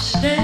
touch them.